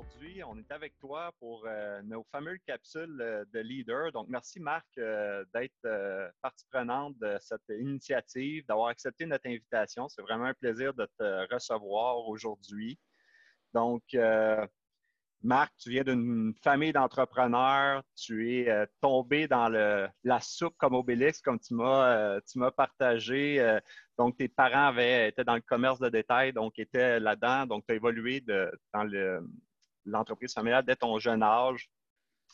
aujourd'hui. On est avec toi pour euh, nos fameuses capsules euh, de leader. Donc, merci Marc euh, d'être partie prenante de cette initiative, d'avoir accepté notre invitation. C'est vraiment un plaisir de te recevoir aujourd'hui. Donc, Marc, tu viens d'une famille d'entrepreneurs. Tu es tombé dans la soupe comme Obélix, comme tu m'as partagé. donc, tes parents étaient dans le commerce de détail, donc étaient là-dedans. Donc, tu as évolué dans le, l'entreprise familiale dès ton jeune âge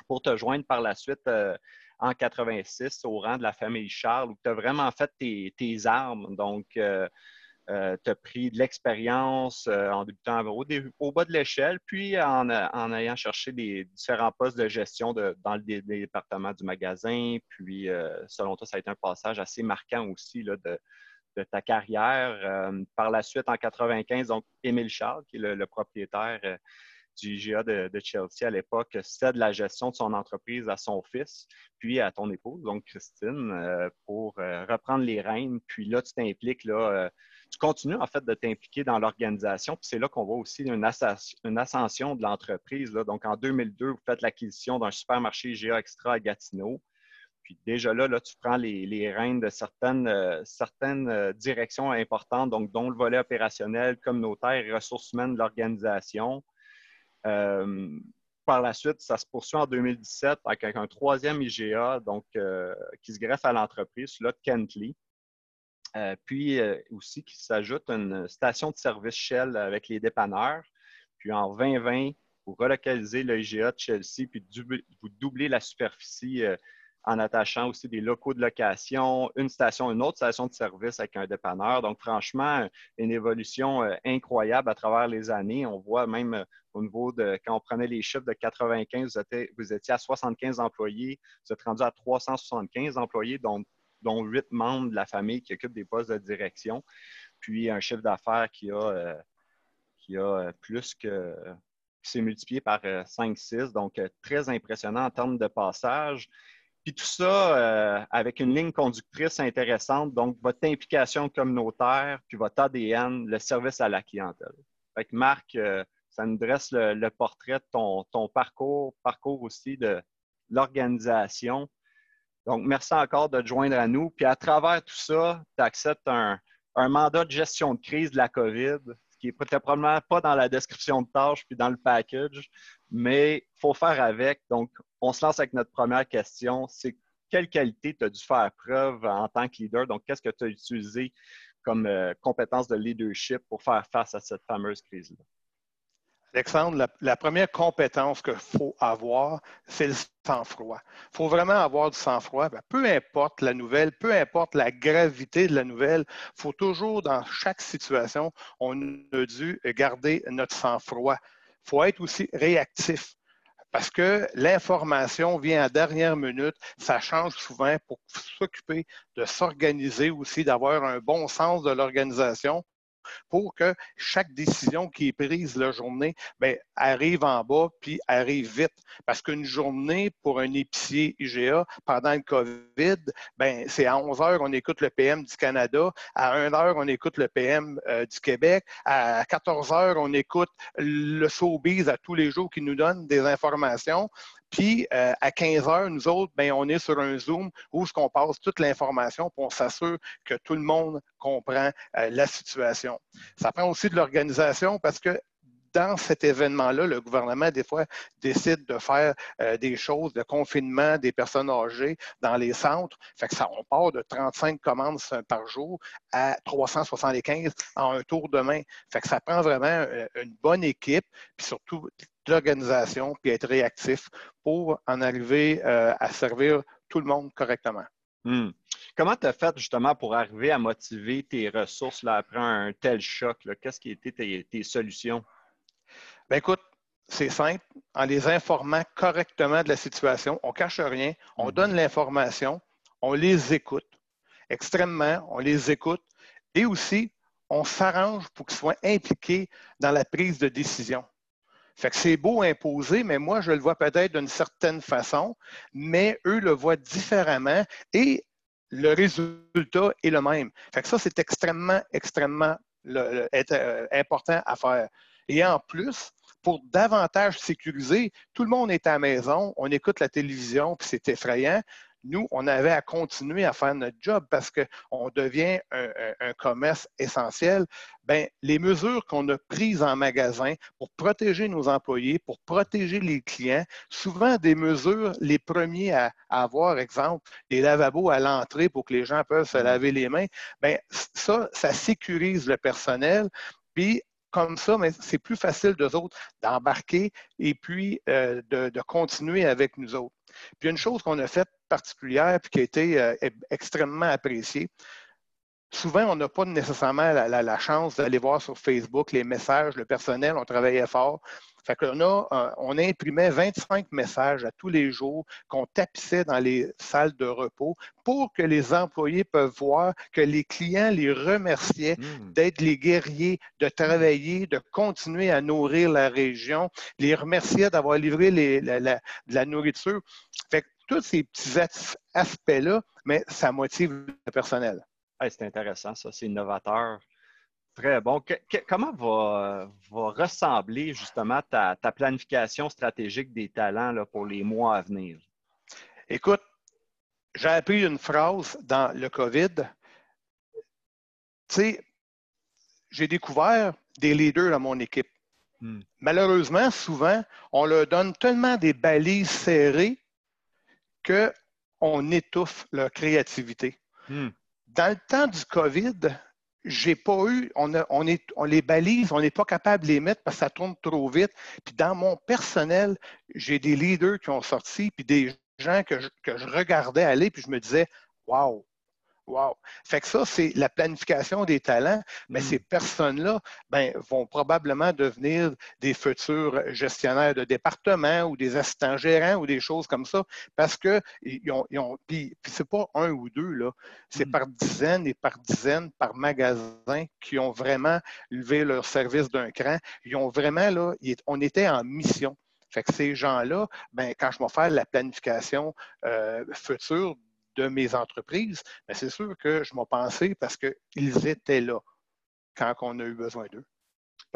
pour te joindre par la suite euh, en 86 au rang de la famille Charles où tu as vraiment fait tes, armes. Donc, euh, euh, tu as pris de l'expérience en débutant au, bas de l'échelle, puis en, ayant cherché des différents postes de gestion dans le, département du magasin. Puis, selon toi, ça a été un passage assez marquant aussi de, ta carrière. par la suite, en 95, donc Émile Charles, qui est le propriétaire du IGA de, Chelsea à l'époque cède la gestion de son entreprise à son fils, puis à ton épouse, donc Christine, euh, pour euh, reprendre les rênes. Puis là, tu t'impliques, là, euh, tu continues en fait de t'impliquer dans l'organisation. Puis c'est là qu'on voit aussi une, ascension de l'entreprise. Donc en 2002, vous faites l'acquisition d'un supermarché IGA Extra à Gatineau. Puis déjà là, là tu prends les, rênes de certaines, certaines directions importantes, donc dont le volet opérationnel, communautaire et ressources humaines de l'organisation. Euh, par la suite, ça se poursuit en 2017 avec un troisième IGA donc, euh, qui se greffe à l'entreprise, là, Kentley. Euh, puis aussi qui s'ajoute une station de service Shell avec les dépanneurs. Puis en 2020, vous relocalisez le IGA de Chelsea, puis vous doublez la superficie en attachant aussi des locaux de location, une station, une autre station de service avec un dépanneur. Donc, franchement, une évolution euh, incroyable à travers les années. On voit même euh, au niveau de, quand on prenait les chiffres de 95, vous étiez, à 75 employés, vous êtes rendu à 375 employés, dont, dont 8 membres de la famille qui occupent des postes de direction, puis un chiffre d'affaires qui a, euh, qui a plus que qui s'est multiplié par 5-6, donc très impressionnant en termes de passage. Puis tout ça euh, avec une ligne conductrice intéressante, donc votre implication communautaire, puis votre ADN, le service à la clientèle. Fait Marc, euh, ça nous dresse le, portrait de ton, parcours, parcours aussi de l'organisation. Donc, merci encore de te joindre à nous. Puis à travers tout ça, tu acceptes un, mandat de gestion de crise de la COVID, qui probablement pas dans la description de tâches puis dans le package, mais il faut faire avec. Donc, on se lance avec notre première question. C'est quelle qualité tu as dû faire preuve en tant que leader? Donc, qu'est-ce que tu as utilisé comme euh, compétence de leadership pour faire face à cette fameuse crise-là? Alexandre, la, première compétence qu'il faut avoir, c'est le sang-froid. Il faut vraiment avoir du sang-froid. Ben, peu importe la nouvelle, peu importe la gravité de la nouvelle, il faut toujours, dans chaque situation, on a dû garder notre sang-froid. Il faut être aussi réactif parce que l'information vient à dernière minute, ça change souvent pour s'occuper de s'organiser aussi, d'avoir un bon sens de l'organisation pour que chaque décision qui est prise la journée ben, arrive en bas puis arrive vite. Parce qu'une journée pour un épicier IGA pendant le COVID, ben, c'est à 11 heures, on écoute le PM du Canada, à 1 heure, on écoute le PM euh, du Québec, à 14 heures, on écoute le showbiz à tous les jours qui nous donne des informations. Puis euh, à 15 heures, nous autres, ben, on est sur un Zoom où ce qu'on passe toute l'information pour s'assurer que tout le monde comprend euh, la situation. Ça prend aussi de l'organisation parce que dans cet événement-là, le gouvernement, des fois, décide de faire euh, des choses de confinement des personnes âgées dans les centres. Fait que ça, on part de 35 commandes par jour à 375 en un tour de main. Fait que ça prend vraiment une bonne équipe, puis surtout l'organisation, puis être réactif pour en arriver euh, à servir tout le monde correctement. Hmm. Comment tu as fait justement pour arriver à motiver tes ressources là, après un tel choc? Qu'est-ce qui étaient tes, tes solutions? Bien, écoute, c'est simple. En les informant correctement de la situation, on ne cache rien, on hmm. donne l'information, on les écoute extrêmement, on les écoute et aussi on s'arrange pour qu'ils soient impliqués dans la prise de décision. Fait que c'est beau imposer, mais moi, je le vois peut-être d'une certaine façon, mais eux le voient différemment et le résultat est le même. Fait que ça, c'est extrêmement, extrêmement euh, important à faire. Et en plus, pour davantage sécuriser, tout le monde est à la maison, on écoute la télévision, puis c'est effrayant nous, on avait à continuer à faire notre job parce qu'on devient un, commerce essentiel. Bien, les mesures qu'on a prises en magasin pour protéger nos employés, pour protéger les clients, souvent des mesures, les premiers à, avoir, exemple, des lavabos à l'entrée pour que les gens peuvent se mmh. laver les mains, bien, ça, ça sécurise le personnel. Puis, comme ça, mais c'est plus facile d'eux autres d'embarquer et puis euh, de, de, continuer avec nous autres. Puis une chose qu'on a faite particulière et qui a été euh, extrêmement appréciée, souvent, on n'a pas nécessairement la, chance d'aller voir sur Facebook les messages, le personnel, on travaillait fort. Fait qu'on a, euh, on imprimait 25 messages à tous les jours qu'on tapissait dans les salles de repos pour que les employés peuvent voir que les clients les remerciaient mmh. d'être les guerriers, de travailler, de continuer à nourrir la région, les remerciaient d'avoir livré la, la, nourriture. Fait que tous ces petits aspects-là, mais ça motive le personnel. C'est intéressant, ça, c'est innovateur. Très bon. comment va, ressembler justement ta, planification stratégique des talents là, pour les mois à venir? Écoute, j'ai appris une phrase dans le COVID. Tu sais, j'ai découvert des leaders dans mon équipe. Hmm. Malheureusement, souvent, on leur donne tellement des balises serrées qu'on étouffe leur créativité. Hmm. Dans le temps du COVID, j'ai pas eu, on, les balise, on n'est pas capable de les mettre parce que ça tourne trop vite. Puis dans mon personnel, j'ai des leaders qui ont sorti, puis des gens que je, que je regardais aller, puis je me disais, waouh, Wow! Fait que ça, c'est la planification des talents, mais mm. ces personnes-là ben, vont probablement devenir des futurs gestionnaires de département ou des assistants gérants ou des choses comme ça, parce que ils ont, ils ont puis, c'est pas un ou deux, là, c'est mm. par dizaines et par dizaines, par magasin qui ont vraiment levé leur service d'un cran. Ils ont vraiment, là, on était en mission. Fait que ces gens-là, ben, quand je vais faire la planification euh, future de mes entreprises, mais c'est sûr que je m'en pensé parce qu'ils étaient là quand on a eu besoin d'eux.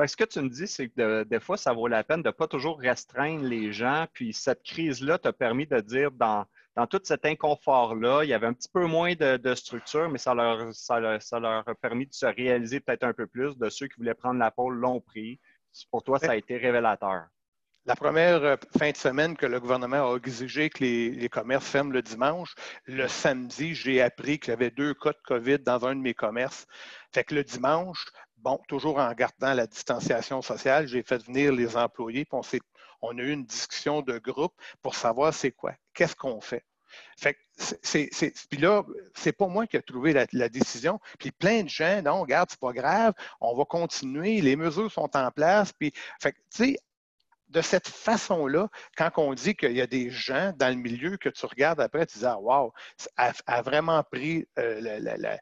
Ce que tu me dis, c'est que des fois, ça vaut la peine de ne pas toujours restreindre les gens. Puis cette crise-là t'a permis de dire dans, dans tout cet inconfort-là, il y avait un petit peu moins de, structure, mais ça leur, ça, leur, a permis de se réaliser peut-être un peu plus de ceux qui voulaient prendre la pôle long prix. Pour toi, ça a été révélateur. La première euh, fin de semaine que le gouvernement a exigé que les, commerces ferment le dimanche, le samedi, j'ai appris qu'il y avait deux cas de COVID dans un de mes commerces. Fait que le dimanche, bon, toujours en gardant la distanciation sociale, j'ai fait venir les employés, puis on, a eu une discussion de groupe pour savoir c'est quoi, qu'est-ce qu'on fait. Fait c'est, puis là, c'est pas moi qui ai trouvé la, la, décision. Puis plein de gens, non, regarde, c'est pas grave, on va continuer, les mesures sont en place. Puis, fait tu sais, de cette façon-là, quand on dit qu'il y a des gens dans le milieu que tu regardes après, tu dis Ah, wow, a, vraiment pris, euh, la,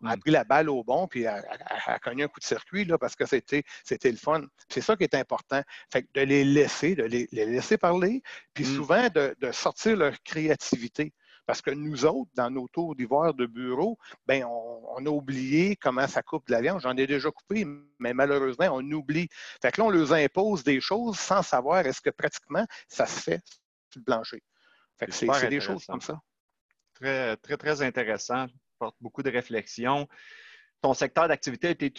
mm. pris la balle au bon, puis a, a, connu un coup de circuit là, parce que c'était, le fun. C'est ça qui est important. Fait de les laisser, de les, laisser parler, puis mm. souvent de, de sortir leur créativité. Parce que nous autres, dans nos tours d'ivoire de bureau, ben on, a oublié comment ça coupe de la viande. J'en ai déjà coupé, mais malheureusement, on oublie. Fait que là, on leur impose des choses sans savoir est-ce que pratiquement ça se fait sur le plancher. Fait que c'est des choses comme ça. Très, très, très intéressant. Porte beaucoup de réflexion. Ton secteur d'activité a été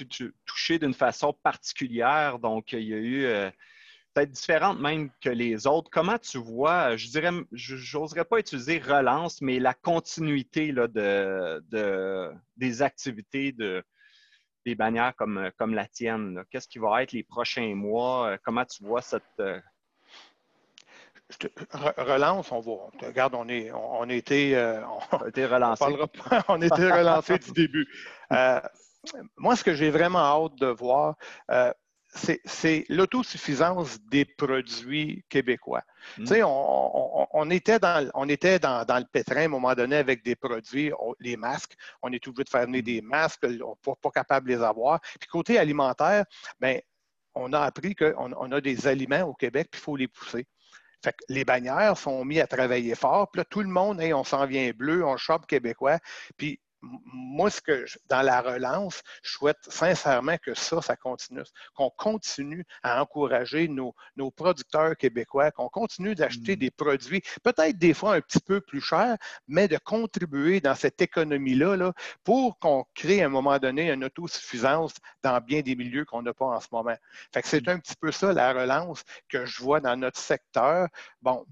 touché d'une façon particulière. Donc, il y a eu euh, peut-être différente même que les autres. Comment tu vois, je dirais, j'oserais pas utiliser relance, mais la continuité là, de, des activités de, des bannières comme, comme la tienne? Qu'est-ce qui va être les prochains mois? Comment tu vois cette. Euh, relance, on voit. Regarde, on, est, on, était, euh, on, était relancé. On, était relancé du début. Euh, moi, ce que j'ai vraiment hâte de voir, c'est l'autosuffisance des produits québécois. Mm. On, était, dans, on était dans, le pétrin à un moment donné avec des produits, les masques. On est obligé de faire venir des mm. masques, on n'est pas capable de les avoir. Puis côté alimentaire, ben, on a appris qu'on on a des aliments au Québec, puis il faut les pousser. Fait que les bannières sont mis à travailler fort. Puis là, tout le monde, on s'en vient bleu, on chope québécois. Puis moi, ce que dans la relance, je souhaite sincèrement que ça, ça continue, qu'on continue à encourager nos, producteurs québécois, qu'on continue d'acheter mm. des produits, peut-être des fois un petit peu plus chers, mais de contribuer dans cette économie-là là, pour qu'on crée à un moment donné une autosuffisance dans bien des milieux qu'on n'a pas en ce moment. Fait que c'est mm. un petit peu ça la relance que je vois dans notre secteur. Bon,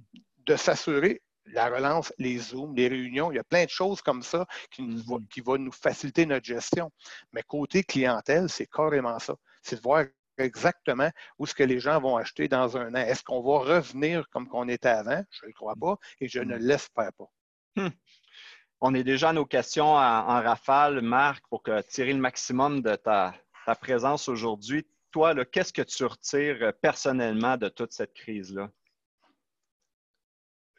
de s'assurer la relance, les Zooms, les réunions, il y a plein de choses comme ça qui, qui vont nous faciliter notre gestion. Mais côté clientèle, c'est carrément ça. C'est de voir exactement où ce que les gens vont acheter dans un an. Est-ce qu'on va revenir comme qu'on était avant? Je ne le crois pas et je ne mm. l'espère pas. Hmm. On est déjà à nos questions en, rafale, Marc, pour tirer le maximum de ta, présence aujourd'hui. Toi, qu'est-ce que tu retires personnellement de toute cette crise-là?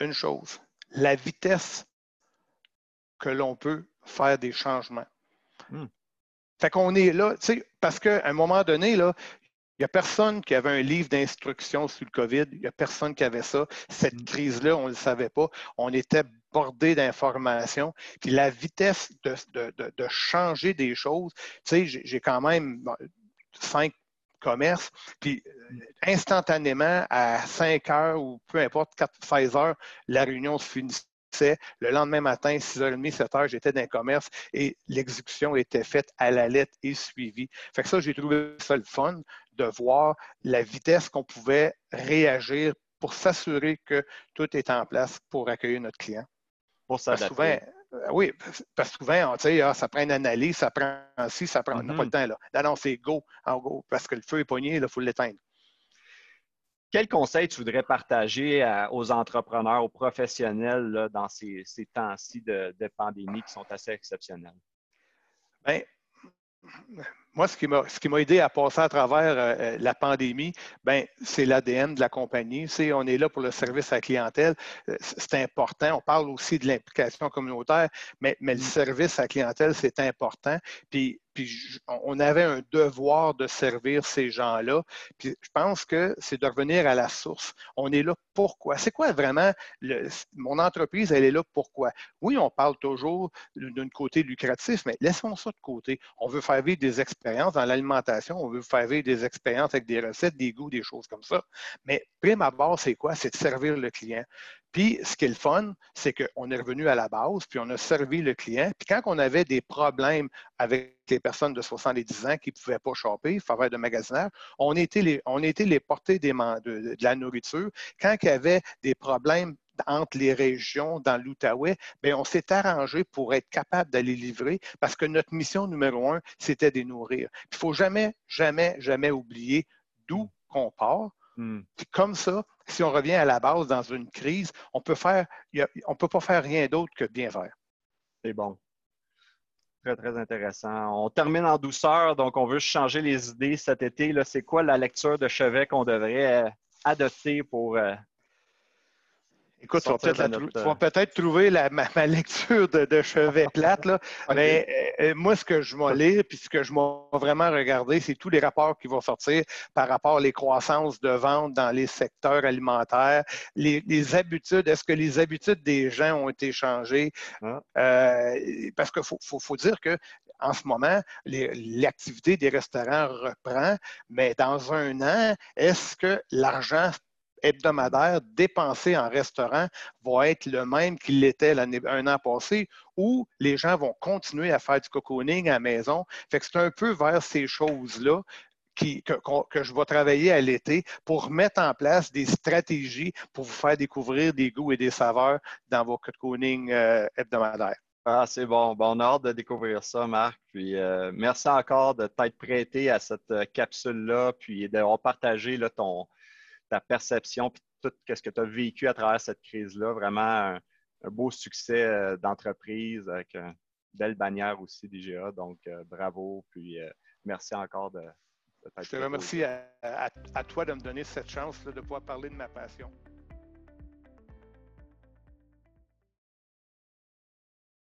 Une chose, la vitesse que l'on peut faire des changements. Hmm. Fait qu'on est là, tu sais, parce qu'à un moment donné, là, il n'y a personne qui avait un livre d'instructions sur le COVID. Il n'y a personne qui avait ça. Cette hmm. crise-là, on ne le savait pas. On était bordé d'informations. Puis la vitesse de, de, changer des choses, tu sais, j'ai quand même cinq commerce. Puis euh, instantanément, à 5 heures ou peu importe, 4, 16 heures, la réunion se finissait. Le lendemain matin, 6h30, 7 heures, j'étais dans le commerce et l'exécution était faite à la lettre et suivie. Fait que ça, j'ai trouvé ça le fun de voir la vitesse qu'on pouvait réagir pour s'assurer que tout est en place pour accueillir notre client. Pour s'adapter. Euh, oui, parce que souvent, ah, ça prend une analyse, ça prend ci, ça prend. On n'a pas le mm-hmm. temps. Là, non, c'est go, en go, parce que le feu est pogné, il faut l'éteindre. Quel conseil tu voudrais partager aux entrepreneurs, aux professionnels dans ces, temps-ci de, de, pandémie qui sont assez exceptionnels? Bien, moi, ce qui m'a aidé à passer à travers euh, euh, la pandémie, ben, c'est l'ADN de la compagnie. C'est, on est là pour le service à la clientèle. Euh, c'est important. On parle aussi de l'implication communautaire, mais, mais le mm. service à la clientèle, c'est important. Puis puis on avait un devoir de servir ces gens-là. Je pense que c'est de revenir à la source. On est là pourquoi? C'est quoi vraiment mon entreprise, elle est là pourquoi? Oui, on parle toujours d'un côté lucratif, mais laissons ça de côté. On veut faire vivre des expériences dans l'alimentation, on veut faire vivre des expériences avec des recettes, des goûts, des choses comme ça. Mais prime abord, c'est quoi? C'est de servir le client. Puis, ce qui est le fun, c'est qu'on est revenu à la base, puis on a servi le client. Puis, quand on avait des problèmes avec les personnes de 70 ans qui ne pouvaient pas choper, faveur de magasinaire, on était les, on était les portées de, de, la nourriture. Quand il y avait des problèmes entre les régions dans l'Outaouais, bien, on s'est arrangé pour être capable d'aller livrer parce que notre mission numéro un, c'était de nourrir. Il ne faut jamais, jamais, jamais oublier d'où qu'on part. Hmm. comme ça, si on revient à la base dans une crise, on peut faire, on peut pas faire rien d'autre que bien faire. C'est bon. Très, très intéressant. On termine en douceur, donc on veut changer les idées cet été. C'est quoi la lecture de chevet qu'on devrait euh, adopter pour euh, Écoute, tu vas peut-être trouver ma, lecture de, chevet plate, là. mais euh, euh, moi, ce que je vais lire, puis ce que je vais vraiment regarder, c'est tous les rapports qui vont sortir par rapport aux croissances de vente dans les secteurs alimentaires, les, habitudes, est-ce que les habitudes des gens ont été changées? Euh, parce qu'il faut, faut, dire que en ce moment, l'activité des restaurants reprend, mais dans un an, est-ce que l'argent hebdomadaire dépensé en restaurant va être le même qu'il l'était un an passé ou les gens vont continuer à faire du cocooning à la maison. Fait que c'est un peu vers ces choses-là que, je vais travailler à l'été pour mettre en place des stratégies pour vous faire découvrir des goûts et des saveurs dans vos cocooning euh, hebdomadaires. Ah, c'est bon. bon. On de découvrir ça, Marc. Puis euh, merci encore de t'être prêté à cette euh, capsule-là, puis d'avoir partagé ton, ta perception, puis tout ce que tu as vécu à travers cette crise-là. Vraiment un, beau succès euh, d'entreprise avec une belle bannière aussi d'IGA. Donc, euh, bravo. Puis, euh, merci encore de, de Je te remercie à, toi de me donner cette chance de pouvoir parler de ma passion.